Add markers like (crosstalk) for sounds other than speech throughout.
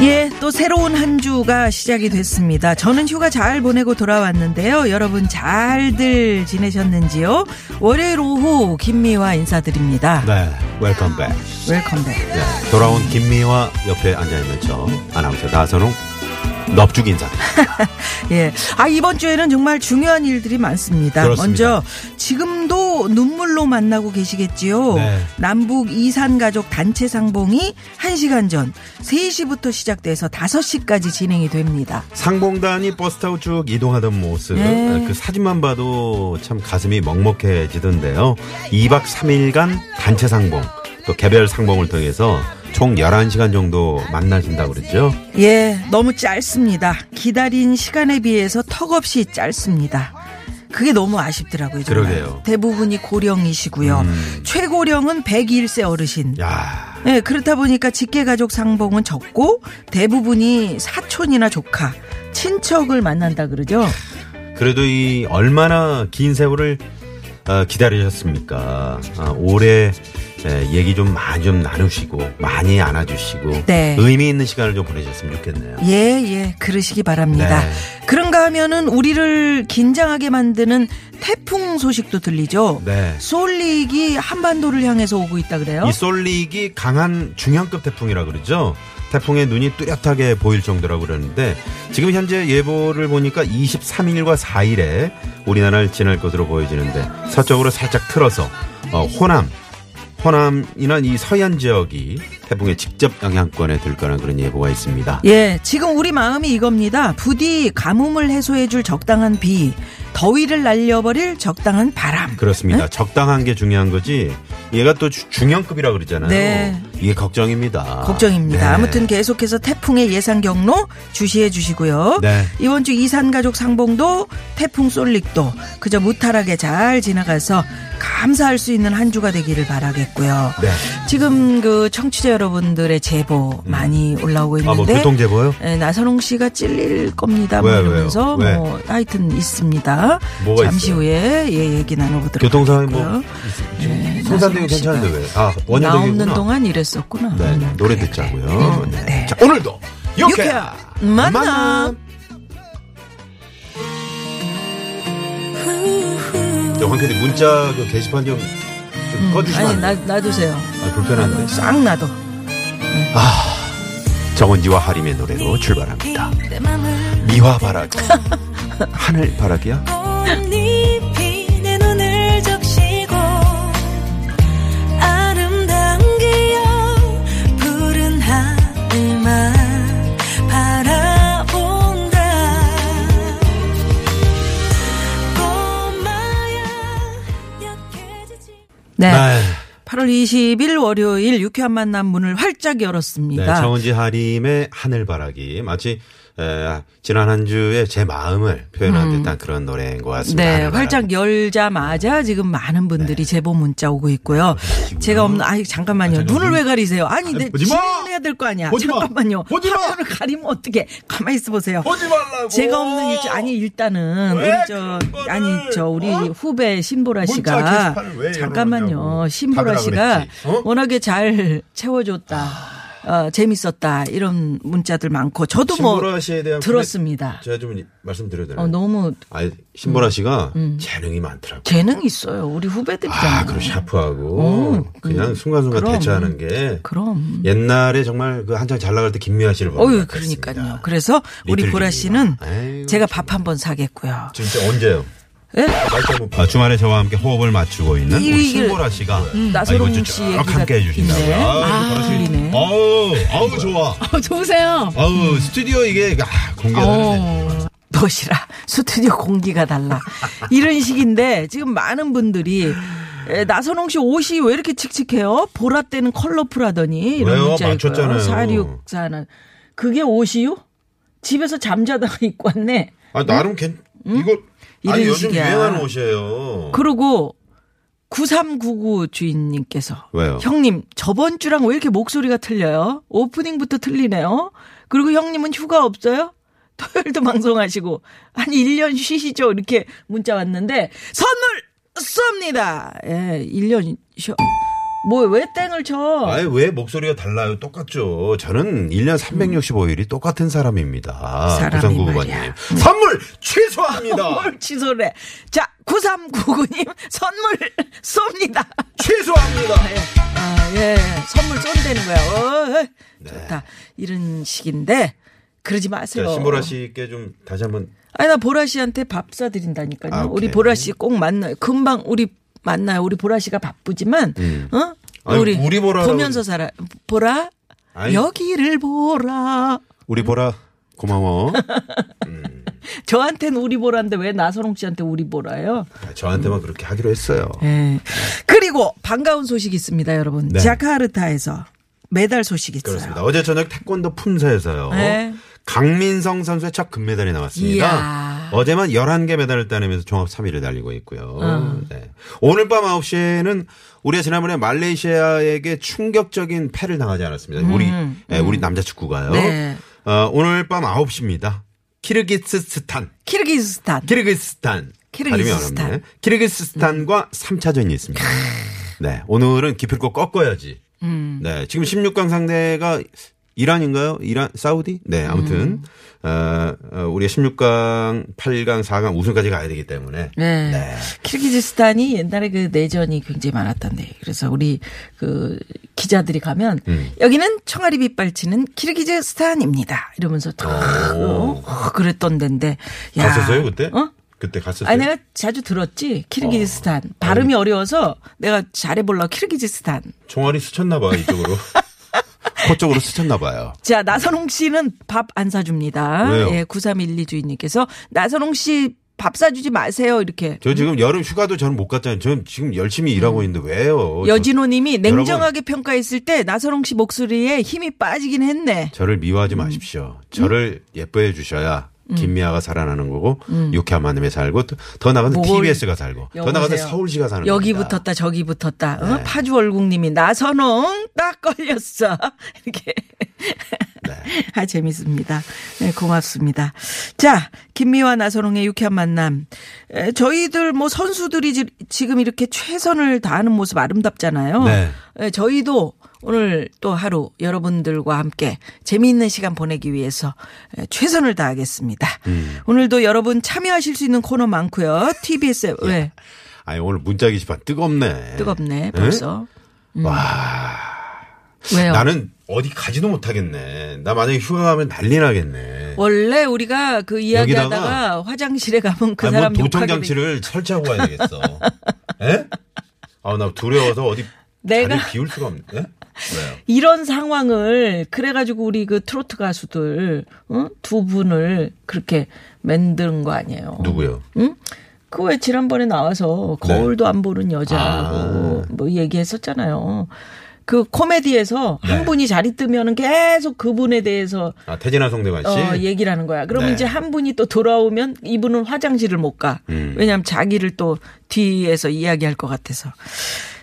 예, 또 새로운 한 주가 시작이 됐습니다. 저는 휴가 잘 보내고 돌아왔는데요. 여러분 잘들 지내셨는지요? 월요일 오후 김미화 인사드립니다. 네 welcome back welcome back. 네, 돌아온 김미화 옆에 앉아있는 저 아나운서 나선홍 넙죽 인사드립니다 (laughs) 예. 아, 이번 주에는 정말 중요한 일들이 많습니다. 그렇습니다. 먼저 지금도 눈물로 만나고 계시겠지요. 네. 남북 이산 가족 단체 상봉이 1시간 전 3시부터 시작돼서 5시까지 진행이 됩니다. 상봉단이 버스 타고 쭉 이동하던 모습 네. 그 사진만 봐도 참 가슴이 먹먹해지던데요 2박 3일간 단체 상봉 또 개별 상봉을 통해서 총 11시간 정도 만나신다고 그랬죠 예, 너무 짧습니다. 기다린 시간에 비해서 턱없이 짧습니다. 그게 너무 아쉽더라고요. 정말. 그러게요. 대부분이 고령이시고요. 음. 최고령은 101세 어르신. 야 네, 그렇다 보니까 직계가족 상봉은 적고 대부분이 사촌이나 조카, 친척을 만난다 그러죠. 그래도 이 얼마나 긴 세월을 어, 기다리셨습니까? 아, 올해 에, 얘기 좀 많이 좀 나누시고 많이 안아주시고 네. 의미 있는 시간을 좀 보내셨으면 좋겠네요. 예, 예, 그러시기 바랍니다. 네. 그런가 하면은 우리를 긴장하게 만드는 태풍 소식도 들리죠. 네. 솔릭이 한반도를 향해서 오고 있다 그래요. 이 솔릭이 강한 중형급 태풍이라 그러죠. 태풍의 눈이 뚜렷하게 보일 정도라고 그러는데 지금 현재 예보를 보니까 23일과 4일에 우리나라를 지날 것으로 보여지는데 서쪽으로 살짝 틀어서 어, 호남 호남이나 이 서해안 지역이 태풍의 직접 영향권에 들 거라는 그런 예보가 있습니다. 예, 지금 우리 마음이 이겁니다. 부디 가뭄을 해소해줄 적당한 비, 더위를 날려버릴 적당한 바람. 그렇습니다. 적당한 게 중요한 거지. 얘가 또 주- 중형급이라 그러잖아요. 네. 이게 걱정입니다. 걱정입니다. 네. 아무튼 계속해서 태풍의 예상 경로 주시해 주시고요. 네. 이번 주 이산 가족 상봉도 태풍 쏠릭도 그저 무탈하게 잘 지나가서 감사할 수 있는 한 주가 되기를 바라겠고요. 네. 지금 그 청취자 여러분들의 제보 많이 올라오고 아, 뭐 있는데 교통 제보요? 예, 나선홍 씨가 찔릴 겁니다. 뭐 왜, 이러면서 왜요? 왜? 뭐 하여튼 있습니다. 뭐가 잠시 있어요? 후에 예, 얘기 나눠보도록 교통 상황이 뭐 하겠고요. 성산대교 씨가 괜찮은데 왜? 아, 나 원효대교구나. 없는 동안 이랬었구나. 네, 음, 노래 그래, 듣자고요. 그래. 네. 네. 자, 오늘도 유쾌 유쾌한 만남. 저 황PD 문자 그 게시판 좀, 좀 꺼주시면 음, 아니 나? 놔두세요. 아, 불편한데. 싹 놔둬. 정은지와 하림의 노래로 출발합니다. 미화 바라기. (laughs) 하늘 바라기야? 네. 네. 8월 20일 월요일 유쾌한 만남 문을 활짝 네, 열었습니다. 정은지 하림의 하늘바라기. 마치 에, 지난 한 주에 제 마음을 표현한 듯한 그런 노래인 것 같습니다. 음. 네. 활짝 열자마자 지금 많은 분들이 제보 문자 오고 있고요. 그러시고요. 제가 없는, 아이, 잠깐만요. 아, 눈을 눈- 왜 가리세요? 아니, 내 마! 진행해야 될 거 아니야. 보지 마! 잠깐만요. 보지 마! 화면을 가리면 어떻게? 가만히 있어 보세요. 보지 말라고! 제가 없는 일주, 아니, 일단은, 왜 우리 저, 아니, 저, 우리 어? 후배 신보라 씨가, 잠깐만요. 신보라 씨가. 어? 워낙에 잘 채워줬다. 어, 재밌었다. 이런 문자들 많고, 저도 신보라 뭐, 씨에 대한 들었습니다. 제가 좀 말씀드려도 되나요? 어, 너무 아니, 신보라 씨가 재능이 많더라고요. 재능 있어요. 우리 후배들이잖아요. 아, 그리고 샤프하고 어, 그냥 음, 순간순간 그럼. 대처하는 게 그럼. 옛날에 정말 그 한창 잘 나갈 때 김미아 씨를 보는 어유. 그러니까요. 그래서 우리 보라 씨는. 아이고, 제가 밥 한 번 사겠고요. 진짜 언제요? 예? 아, 주말에 저와 함께 호흡을 맞추고 있는 우리 신보라 씨가 나선홍 아, 이번 주씨쭉 얘기가 함께 해주신다고요. 있네. 아. 아우, 아우 좋아. (laughs) 어, 좋으세요? 아우 스튜디오 이게 아, 공개가 되네. 어, 무엇이라 스튜디오 공기가 달라 이런 식인데 지금 많은 분들이 에, 나선홍 씨 옷이 왜 이렇게 칙칙해요? 보라 때는 컬러풀하더니 이런 왜요? 문자 맞췄잖아요. 사리육사는 그게 옷이요? 집에서 잠자다가 (laughs) 입고 왔네. 아 나름 괜 이거 아니 이런 요즘 식이야. 유행하는 옷이에요. 그리고 9399 주인님께서 왜요? 형님 저번 주랑 왜 이렇게 목소리가 틀려요? 오프닝부터 틀리네요. 그리고 형님은 휴가 없어요? (laughs) 토요일도 방송하시고 한 1년 쉬시죠? 이렇게 문자 왔는데 선물 쏩니다. 예, 1년 쉬어. 뭐 왜 땡을 쳐? 아예 왜 목소리가 달라요? 똑같죠. 저는 1년 365일이 똑같은 사람입니다. 사람이 9399번님. 말이야. 선물 취소합니다. 뭘 취소를 해. 자, 9399님 선물 (laughs) 쏩니다. 취소합니다. 아, 예. 선물 쏜다는 거야. 어, 네. 좋다. 이런 식인데, 그러지 마세요. 자, 신보라 씨께 좀 다시 한번 아니, 나 보라 씨한테 밥 사드린다니까요. 아, 우리. 보라 씨 꼭 만나요. 금방 우리 만나요. 우리 보라 씨가 바쁘지만, 어? 아니, 우리, 우리 보라라고- 보면서 살아. 보라? 아니. 여기를 보라. 우리 보라 고마워. (laughs) 저한테는 우리 보라인데 왜 나선홍 씨한테 우리 보라예요? 아, 저한테만 그렇게 하기로 했어요. 예. 그리고 반가운 소식이 있습니다, 여러분. 네. 자카르타에서 매달 소식이 있어요. 그렇습니다. 어제 저녁 태권도 품사에서요. 네. 강민성 선수의 첫 금메달이 나왔습니다. 이야. 어제만 11개 메달을 따내면서 종합 3위를 달리고 있고요. 어. 네. 오늘 밤 9시에는 우리가 지난번에 말레이시아에게 충격적인 패를 당하지 않았습니다. 우리, 예, 우리 남자 축구가요. 음, 네. 어, 오늘 밤 9시입니다. 키르기스스탄. 키르기스탄. 키르기스탄. 발음이 키르기스스탄. 어렵네. 키르기스스탄과 3차전이 있습니다. 네. 오늘은 기필코 꺾어야지. 음. 네. 지금 16강 상대가 이란인가요? 이란, 사우디? 네. 아무튼, 음. 어, 어, 우리가 16강, 8강, 4강 우승까지 가야 되기 때문에. 네. 키르기즈스탄이 옛날에 그 내전이 굉장히 많았던데. 그래서 우리 그 기자들이 가면 음. 여기는 총알이 빗발치는 키르기즈스탄입니다. 이러면서 탁 어, 어, 그랬던 데인데. 야. 갔었어요, 그때? 어? 그때 갔었어요? 아니 내가 자주 들었지. 키르기즈스탄. 발음이 어려워서 내가 잘해보려고 키르기즈스탄. 총알이 스쳤나 봐, 이쪽으로. (laughs) 코 쪽으로 스쳤나 봐요. 자, 나선홍 씨는 밥 안 사줍니다. 왜요? 예, 9312 주인님께서 나선홍 씨 밥 사주지 마세요. 이렇게. 저 지금 여름 휴가도 저는 못 갔잖아요. 저는 지금 열심히 일하고 있는데 왜요? 음. 여진호 님이 여러분. 냉정하게 평가했을 때 나선홍 씨 목소리에 힘이 빠지긴 했네. 저, 를 미워하지 마십시오. 저를 예뻐해 주셔야 김미아가 살아나는 거고 유쾌한 만남에 살고 또- 더 나가서 뭘- TBS가 살고 더 나가서 여보세요. 서울시가 사는 여기 겁니다. 붙었다 저기 붙었다. 어? 네. 파주 월국님이 나선홍 딱 걸렸어. (laughs) 이렇게. 네. (laughs) 아 재밌습니다. 네 고맙습니다. 자 김미화 나선홍의 유쾌한 만남. 에, 저희들 뭐 선수들이 지- 지금 이렇게 최선을 다하는 모습 아름답잖아요. 네. 에, 저희도 오늘 또 하루 여러분들과 함께 재미있는 시간 보내기 위해서 에, 최선을 다하겠습니다. 음. 오늘도 여러분 참여하실 수 있는 코너 많고요. TBS 왜 아니 오늘 문자 게시판 뜨겁네. 뜨겁네 벌써. 음. 와 왜요? 나는 어디 가지도 못하겠네. 나 만약에 휴가 가면 난리 나겠네. 원래 우리가 그 이야기하다가 화장실에 가면 그 아니, 뭐 사람 도청 욕하게 돼. 장치를 설치하고 가야 되겠어. (laughs) 예? 아 나 두려워서 어디 내가- 비울 수가 없네. 예? 왜요? 이런 상황을 그래가지고 우리 그 트로트 가수들 어? 두 분을 그렇게 만든 거 아니에요. 누구요? 응? 그 왜 지난번에 나와서 거울도 안 보는 여자고 네. 아. 뭐 얘기했었잖아요. 그 코미디에서 네. 한 분이 자리 뜨면은 계속 그분에 대해서 아 태진아 송대관 씨. 어, 얘기를 하는 거야. 그러면 네. 이제 한 분이 또 돌아오면 이분은 화장실을 못 가. 음. 왜냐하면 자기를 또 뒤에서 이야기할 것 같아서.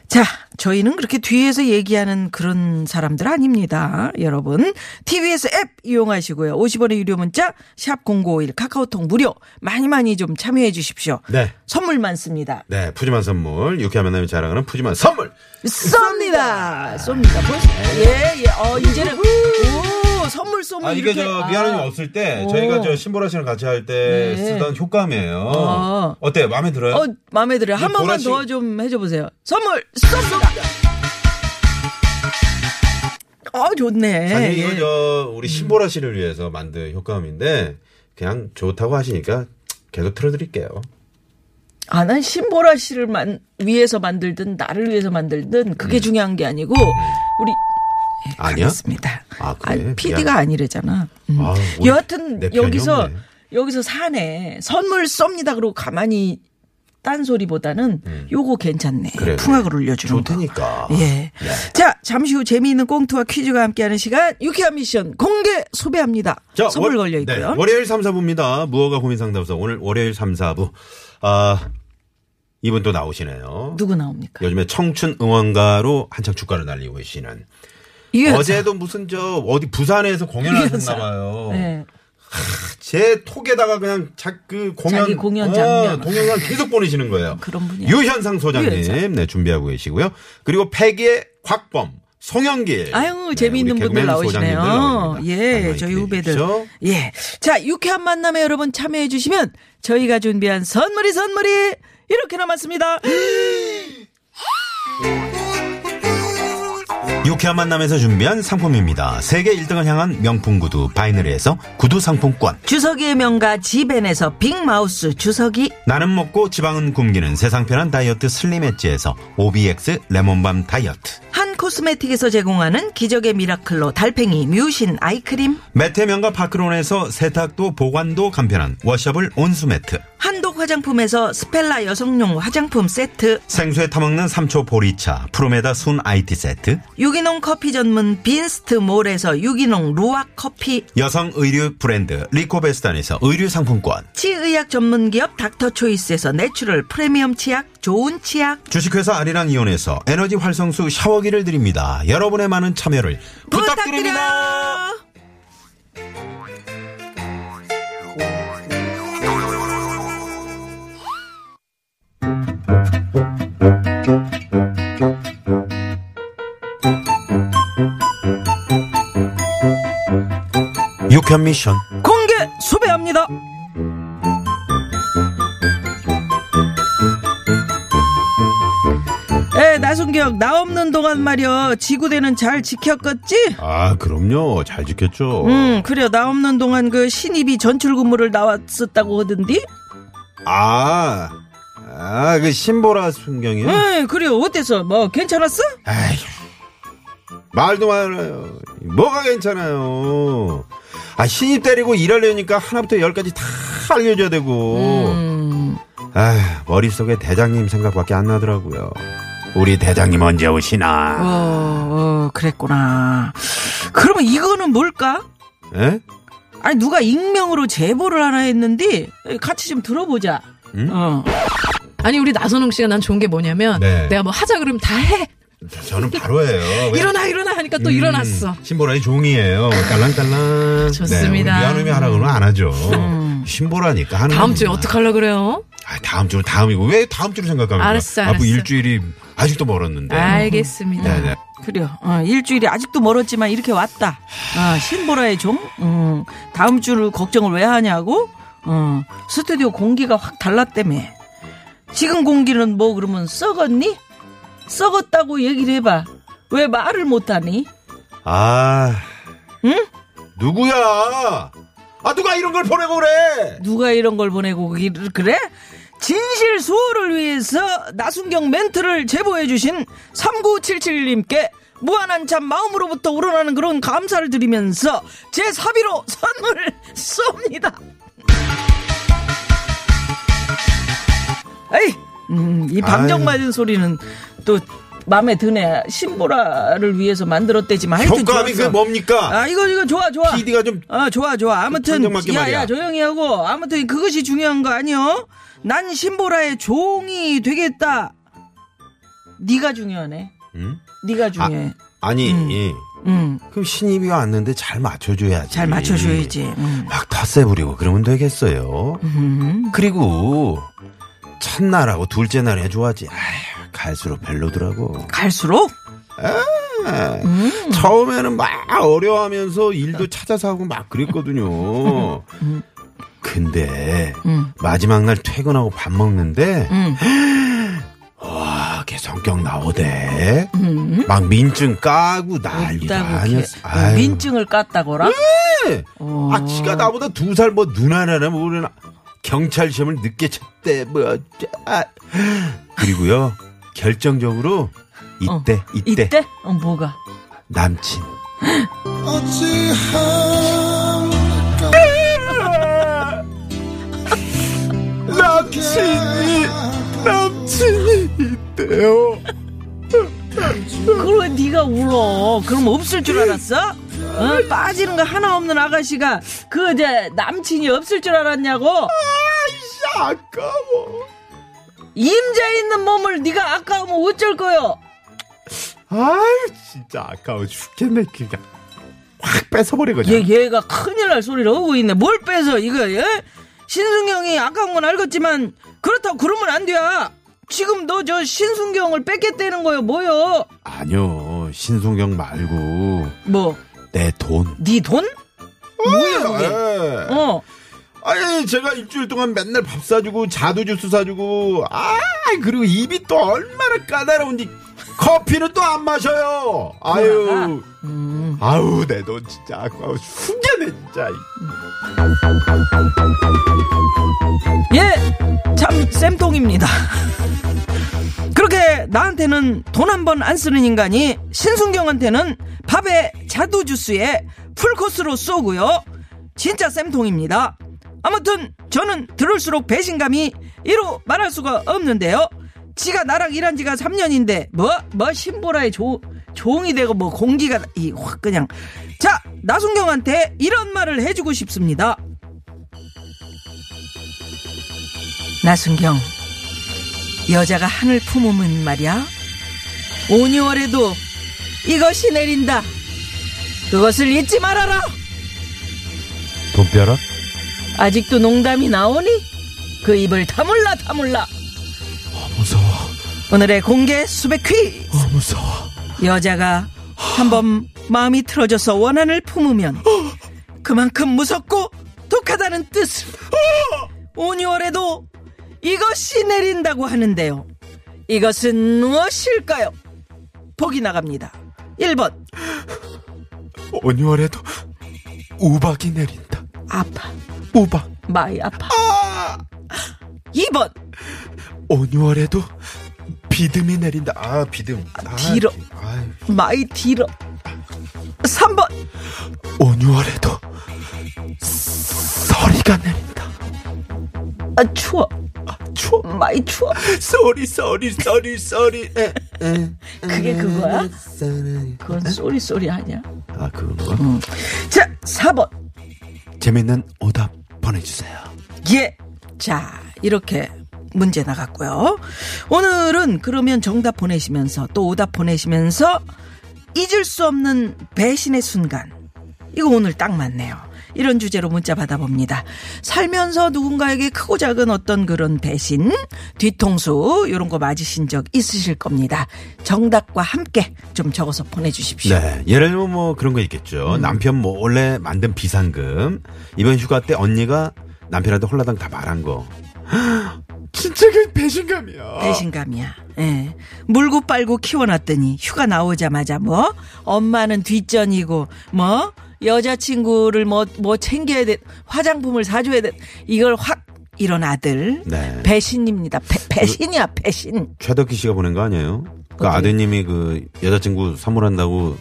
자, 저희는 그렇게 뒤에서 얘기하는 그런 사람들 아닙니다. 여러분. TBS 앱 이용하시고요. 50원의 유료 문자, 샵 0951 카카오톡 무료. 많이 많이 좀 참여해 주십시오. 네. 선물 많습니다. 네, 푸짐한 선물, 유쾌한 만남이 자랑하는 푸짐한 선물. 쏩니다. 쏩니다. 벌써, 예, 예. 어, 이제는, 오, 선물 쏘면 아, 이게 이렇게. 저 미아노님 아. 없을 때 오. 저희가 저 신보라 씨랑 같이 할 때 네. 쓰던 효과음이에요. 어. 어때요? 마음에 들어요? 어, 마음에 들어요. 한 번만 씨- 더좀 해줘 보세요. 선물 쏩니다. 어, 좋네. 사실 이거 예. 저 우리 신보라 씨를 위해서 만든 효과음인데 그냥 좋다고 하시니까 계속 틀어드릴게요. 아, 난 신보라 씨를 만, 위해서 만들든 나를 위해서 만들든 그게 중요한 게 아니고 우리 예, 음. 아니야? 가겠습니다. 아, 그래? 아니, PD가 아니래잖아. 음. 아, 여하튼 여기서 없네. 여기서 사네. 선물 쏩니다. 그러고 가만히 딴소리보다는 요거 괜찮네. 음. 그래요. 풍악을 울려주는 거. 좋다니까. 예. 자, 잠시 후 재미있는 꽁트와 퀴즈가 함께하는 시간 유쾌한 미션 공개 소개합니다. 자, 선물 월- 걸려 있고요. 네, 월요일 3, 4부입니다. 무허가 고민 상담소. 오늘 월요일 3, 4부. 아, 이분 또 나오시네요. 누구 나옵니까? 요즘에 청춘 응원가로 한창 주가를 날리고 계시는. 어제도 무슨 저 어디 부산에서 공연하셨나. 봐요. 네. 제 톡에다가 그냥 자, 그 공연 자기 공연 어, 장면. 동영상 계속 보내시는 거예요. 그런 분이야. 유현상 소장님. 네 준비하고 계시고요. 그리고 패기의 곽범, 송영길. 아유, 네, 재미있는 분들 나오시네요. 예, 저희 후배들. 주십시오. 예. 자, 유쾌한 만남에 여러분 참여해 주시면 저희가 준비한 선물이 선물이 이렇게 남았습니다. 유쾌한 만남에서 준비한 상품입니다. 세계 1등을 향한 명품 구두 바이너리에서 구두 상품권. 주서기의 명가 지벤에서 빅마우스 주서기 나는 먹고 지방은 굶기는 세상 편한 다이어트 슬림 엣지에서 OBX 레몬밤 다이어트. 한 코스메틱에서 제공하는 기적의 미라클로 달팽이 뮤신 eye cream 매트 명가 파크론에서 세탁도 보관도 간편한 washable 온수 매트. 한독 화장품에서 스펠라 여성용 화장품 세트 생수에 타먹는 삼초 보리차 프로메다 순 IT 세트. 유기농 커피 전문 빈스트 몰에서 유기농 루악 커피 여성 의류 브랜드 리코베스탄에서 의류 상품권. 치의학 전문 기업 닥터 초이스에서 natural 프리미엄 치약 좋은 치약 주식회사 아리랑 이온에서 에너지 활성수 샤워기를 드립니다. 여러분의 많은 참여를 부탁드립니다. 부탁드려. 유쾌한 미션. 공개 수배합니다. 에 나순경 나 없는 동안 말이여 지구대는 잘 지켰겠지? 아, 그럼요. 잘 지켰죠. 응 그래 나 없는 동안 그 신입이 전출 근무를 나왔었다고 하던디? 아, 아, 그 신보라 순경이요? 응 그래 어땠어 뭐 괜찮았어? 아휴, 말도 말아요. 뭐가 괜찮아요. 아, 신입 때리고 일하려니까 하나부터 열까지 다 알려줘야 되고. 음 아, 머릿속에 대장님 생각밖에 안 나더라고요. 우리 대장님 언제 오시나? 어, 어, 그랬구나. 그러면 이거는 뭘까? 예? 아니 누가 익명으로 제보를 하나 했는데 같이 좀 들어보자. 음? 어. 아니 우리 나선홍 씨가 난 좋은 게 뭐냐면 네. 내가 뭐 하자 그러면 다 해. 저는 바로 해요. 왜- (laughs) 일어나 일어나 하니까 또 음, 일어났어. 신보라의 종이에요. 딸랑딸랑. 좋습니다. 네, 미안하면 하라 그러면 안 하죠. 신보라니까 하는 다음 주에 겁니다. 어떡 하려 그래요? 아, 다음 주는 다음이고 왜 다음 주를 생각합니까? 알았어, 앞으로 알았어. 일주일이 아직도 멀었는데. 알겠습니다. 네네. 그래요. 어, 일주일이 아직도 멀었지만 이렇게 왔다. 아, 신보라의 종. 음, 다음 주를 걱정을 왜 하냐고? 어, 스튜디오 공기가 확 달랐다며. 지금 공기는 뭐 그러면 썩었니? 썩었다고 얘기를 해봐. 왜 말을 못하니? 아, 응? 누구야? 아, 누가 이런 걸 보내고 그래? 누가 이런 걸 보내고 그래? 진실 수호를 위해서 나순경 멘트를 제보해주신 3977님께 무한한 참 마음으로부터 우러나는 그런 감사를 드리면서 제 사비로 (laughs) 선물 쏩니다. 에이, 음, 이 방정. 맞은 소리는 또 마음에 드네. 신보라를 위해서 만들었대지만 하여튼 효과음이. 그 뭡니까? 아 이거 이거 좋아 좋아. PD가 좀 아 좋아 좋아. 아무튼. 야야 조용히 하고 아무튼 그것이 중요한 거 아니여? 난 신보라의 종이 되겠다. 네가 중요하네. 응? 네가 중요해. 아 니, 음, 그럼 신입이 왔는데 잘 맞춰줘야지. 잘 맞춰줘야지. 음. 막 텃세 부리고 그러면 되겠어요. 음. 그리고 첫날하고 둘째 날 해줘야지. 아휴, 갈수록 별로더라고. 갈수록 아, 음. 처음에는 막 어려워하면서 일도 찾아서 하고 막 그랬거든요. 근데 음. 마지막 날 퇴근하고 밥 먹는데 음. (gasps) 와, 걔 성격 나오대. 음. 막 민증 까고 난리도 있다고 아니었어. 아유. 민증을 깠다거라. 어. 아, 지가 나보다 두 살 뭐 누나라나 뭐그러나 경찰 시험을 늦게 쳤대. 뭐 아. 그리고요 결정적으로 이때 어. 이때, 이때? 어, 뭐가? 남친. (gasps) 남친 있대요. 그럼 네가 울어. 그럼 없을 줄 알았어? 어? 빠지는 거 하나 없는 아가씨가 그 이제 남친이 없을 줄 알았냐고? 아까워. 임자 있는 몸을 네가 아까우면 어쩔 거요? 아유 진짜 아까워 죽겠네 그냥 확 뺏어버려 그냥. 얘 얘가 큰일 날 소리를 하고 있네. 뭘 빼서 이거 예? 신순경이 아까운 건 알겠지만 그렇다고 그러면 안 돼. 지금 너 저 신순경을 뺏겠다는 거요 뭐요? 아니요 신송경 말고 뭐? 내 돈. 네 돈? 뭐야 그게? 예. 어. 아니 제가 일주일 동안 맨날 밥 사주고 자두 주스 사주고 아 그리고 입이 또 얼마나 까다로운지 커피는 또 안 마셔요 아유 음. 아우 내 돈 진짜 아까워 죽겠네 진짜 예, 참 쌤통입니다. (laughs) 그렇게 나한테는 돈 한 번 안 쓰는 인간이 신순경한테는 밥에 자두 주스에 풀코스로 쏘고요. 진짜 쌤통입니다. 아무튼 저는 들을수록 배신감이 이루 말할 수가 없는데요. 지가 나랑 일한 지가 3년인데 뭐? 뭐 신보라의 조, 종이 되고 뭐 공기가 이 확 그냥 자 나순경한테 이런 말을 해주고 싶습니다. 나순경, 여자가 하늘 품으면 말이야. 5, 6월에도 이것이 내린다. 그것을 잊지 말아라. 돈벼락? 아직도 농담이 나오니? 그 입을 다물라 다물라. 무서워 오늘의 공개 수백 퀴즈. 어 무서워 여자가 한번 마음이 틀어져서 원한을 품으면 그만큼 무섭고 독하다는 뜻을 5, 6월에도 이것이 내린다고 하는데요. 이것은 무엇일까요? 보기 나갑니다. 1번. 5월에도 우박이 내린다. 아파. 우박. 마이 아파. 2번. 5월에도 비듬이 내린다. 아 비듬. 아, 뒤로. 아유. 마이 뒤로. 3번. 5월에도 서리가 내린다. 아 추워 추워 마이 추워 sorry sorry sorry sorry. 그게 그거야? 그건 sorry sorry 아니야? 아 그건가? 자 4번 재밌는 오답 보내주세요 예. 자, 이렇게 문제 나갔고요. 오늘은 그러면 정답 보내시면서 또 오답 보내시면서 잊을 수 없는 배신의 순간. 이거 오늘 딱 맞네요. 이런 주제로 문자 받아봅니다. 살면서 누군가에게 크고 작은 어떤 그런 배신, 뒤통수, 이런 거 맞으신 적 있으실 겁니다. 정답과 함께 좀 적어서 보내주십시오. 네, 예를 들면 뭐 그런 거 있겠죠. 남편 몰래 만든 비상금 이번 휴가 때 언니가 남편한테 홀라당 다 말한 거. (gasps) 진짜 그 배신감이야. 배신감이야. 예. 물고 빨고 키워놨더니 휴가 나오자마자 뭐 엄마는 뒷전이고 뭐 여자친구를 뭐 뭐 챙겨야 돼 화장품을 사줘야 돼 이걸 확 이런 아들 네. 배신입니다. 배, 배신이야 배신. 최덕기 씨가 보낸 거 아니에요? 그 어디요? 아드님이 그 여자친구 선물한다고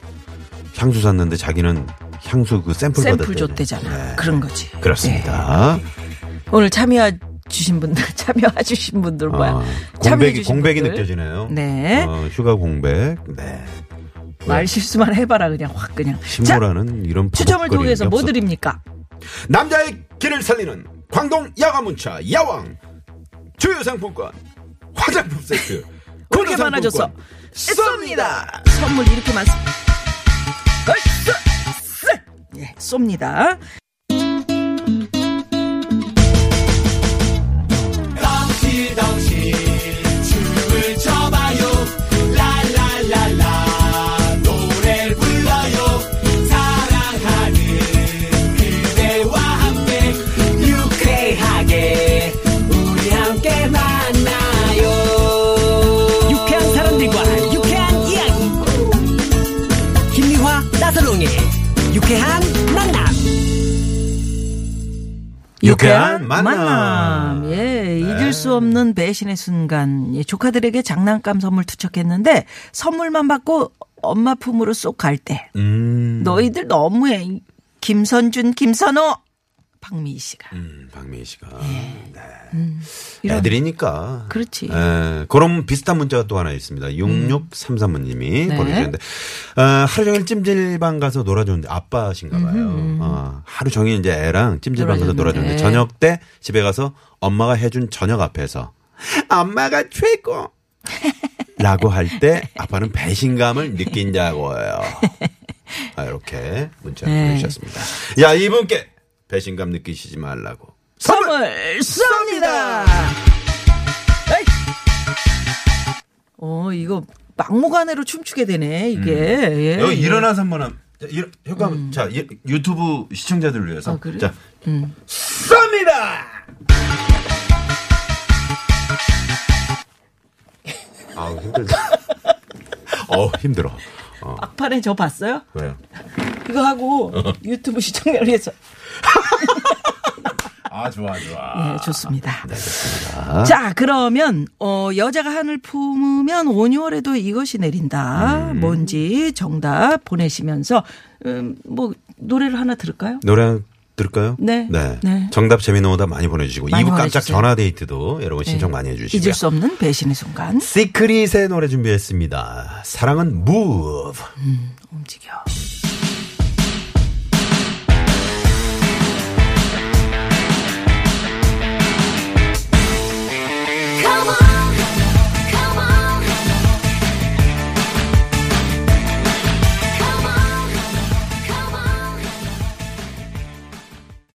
향수 샀는데 자기는 향수 그 샘플 샘플. 줬대잖아. 네. 그런 거지. 그렇습니다. 예. 오늘 참여해 주신 분들 (laughs) 참여해 주신 분들 뭐야? 어, 공백이 공백이 분들. 느껴지네요. 네. 어, 휴가 공백. 네. 말 실수만 해봐라 그냥 확 그냥. 자 신보라는 이런 추첨을 통해서 게 뭐. 드립니까? 남자의 길을 살리는 광동 야가문차 야왕 주요 상품권 화장품 세트 (laughs) 그렇게. 상품권 쏩니다. 선물 이렇게 많습니다. 예, 쏩니다. 유쾌한 만남. 예, 잊을 수 없는 배신의 순간. 예, 조카들에게 장난감 선물 투척했는데 선물만 받고 엄마 품으로 쏙 갈 때. 음. 너희들 너무해. 김선준, 김선호. 박미희 씨가. 음, 박미희 씨가. 예. 네. 음, 이런- 애들이니까. 그렇지. 에, 그럼 비슷한 문자가 또 하나 있습니다. 6633번님이 네. 보내주셨는데, 어, 하루 종일 찜질방 가서 놀아줬는데, 아빠신가 봐요. 어, 하루 종일 이제 애랑 찜질방 가서 놀아줬는데. 놀아줬는데, 저녁 때 집에 가서 엄마가 해준 저녁 앞에서, 엄마가 최고! 라고 할 때 (laughs) 아빠는 배신감을 느낀다고요. 아, 이렇게 문자 네. 보내주셨습니다. 야, 이분께 배신감 느끼시지 말라고. 선물 쏩니다. 에이. 어, 이거 막무가내로 춤추게 되네, 이게. 예, 여기 예. 일어나서 한번 일, 효과 자 유- 유튜브 시청자들을 위해서 아, 그래? 자 음. 쏩니다. 아우 힘들다. (laughs) 어 힘들어. 어 막판에 저 봤어요? 왜요? (laughs) 이거 하고 (laughs) 유튜브 시청자를 위해서. (laughs) 아 좋아 좋아. 예, 좋습니다. 네 좋습니다. 자, 그러면 어 여자가 한을 품으면 5, 6월에도 이것이 내린다. 음. 뭔지 정답 보내시면서 음, 뭐 노래를 하나 들을까요? 노래 들을까요? 네. 네. 네. 정답 재미는 오다 많이 보내주시고 많이 2부 깜짝 보내주세요. 전화 데이트도 여러분 신청 많이 해주시고요. 잊을 수 없는 배신의 순간 시크릿의 노래 준비했습니다. 사랑은 무브. 움직여.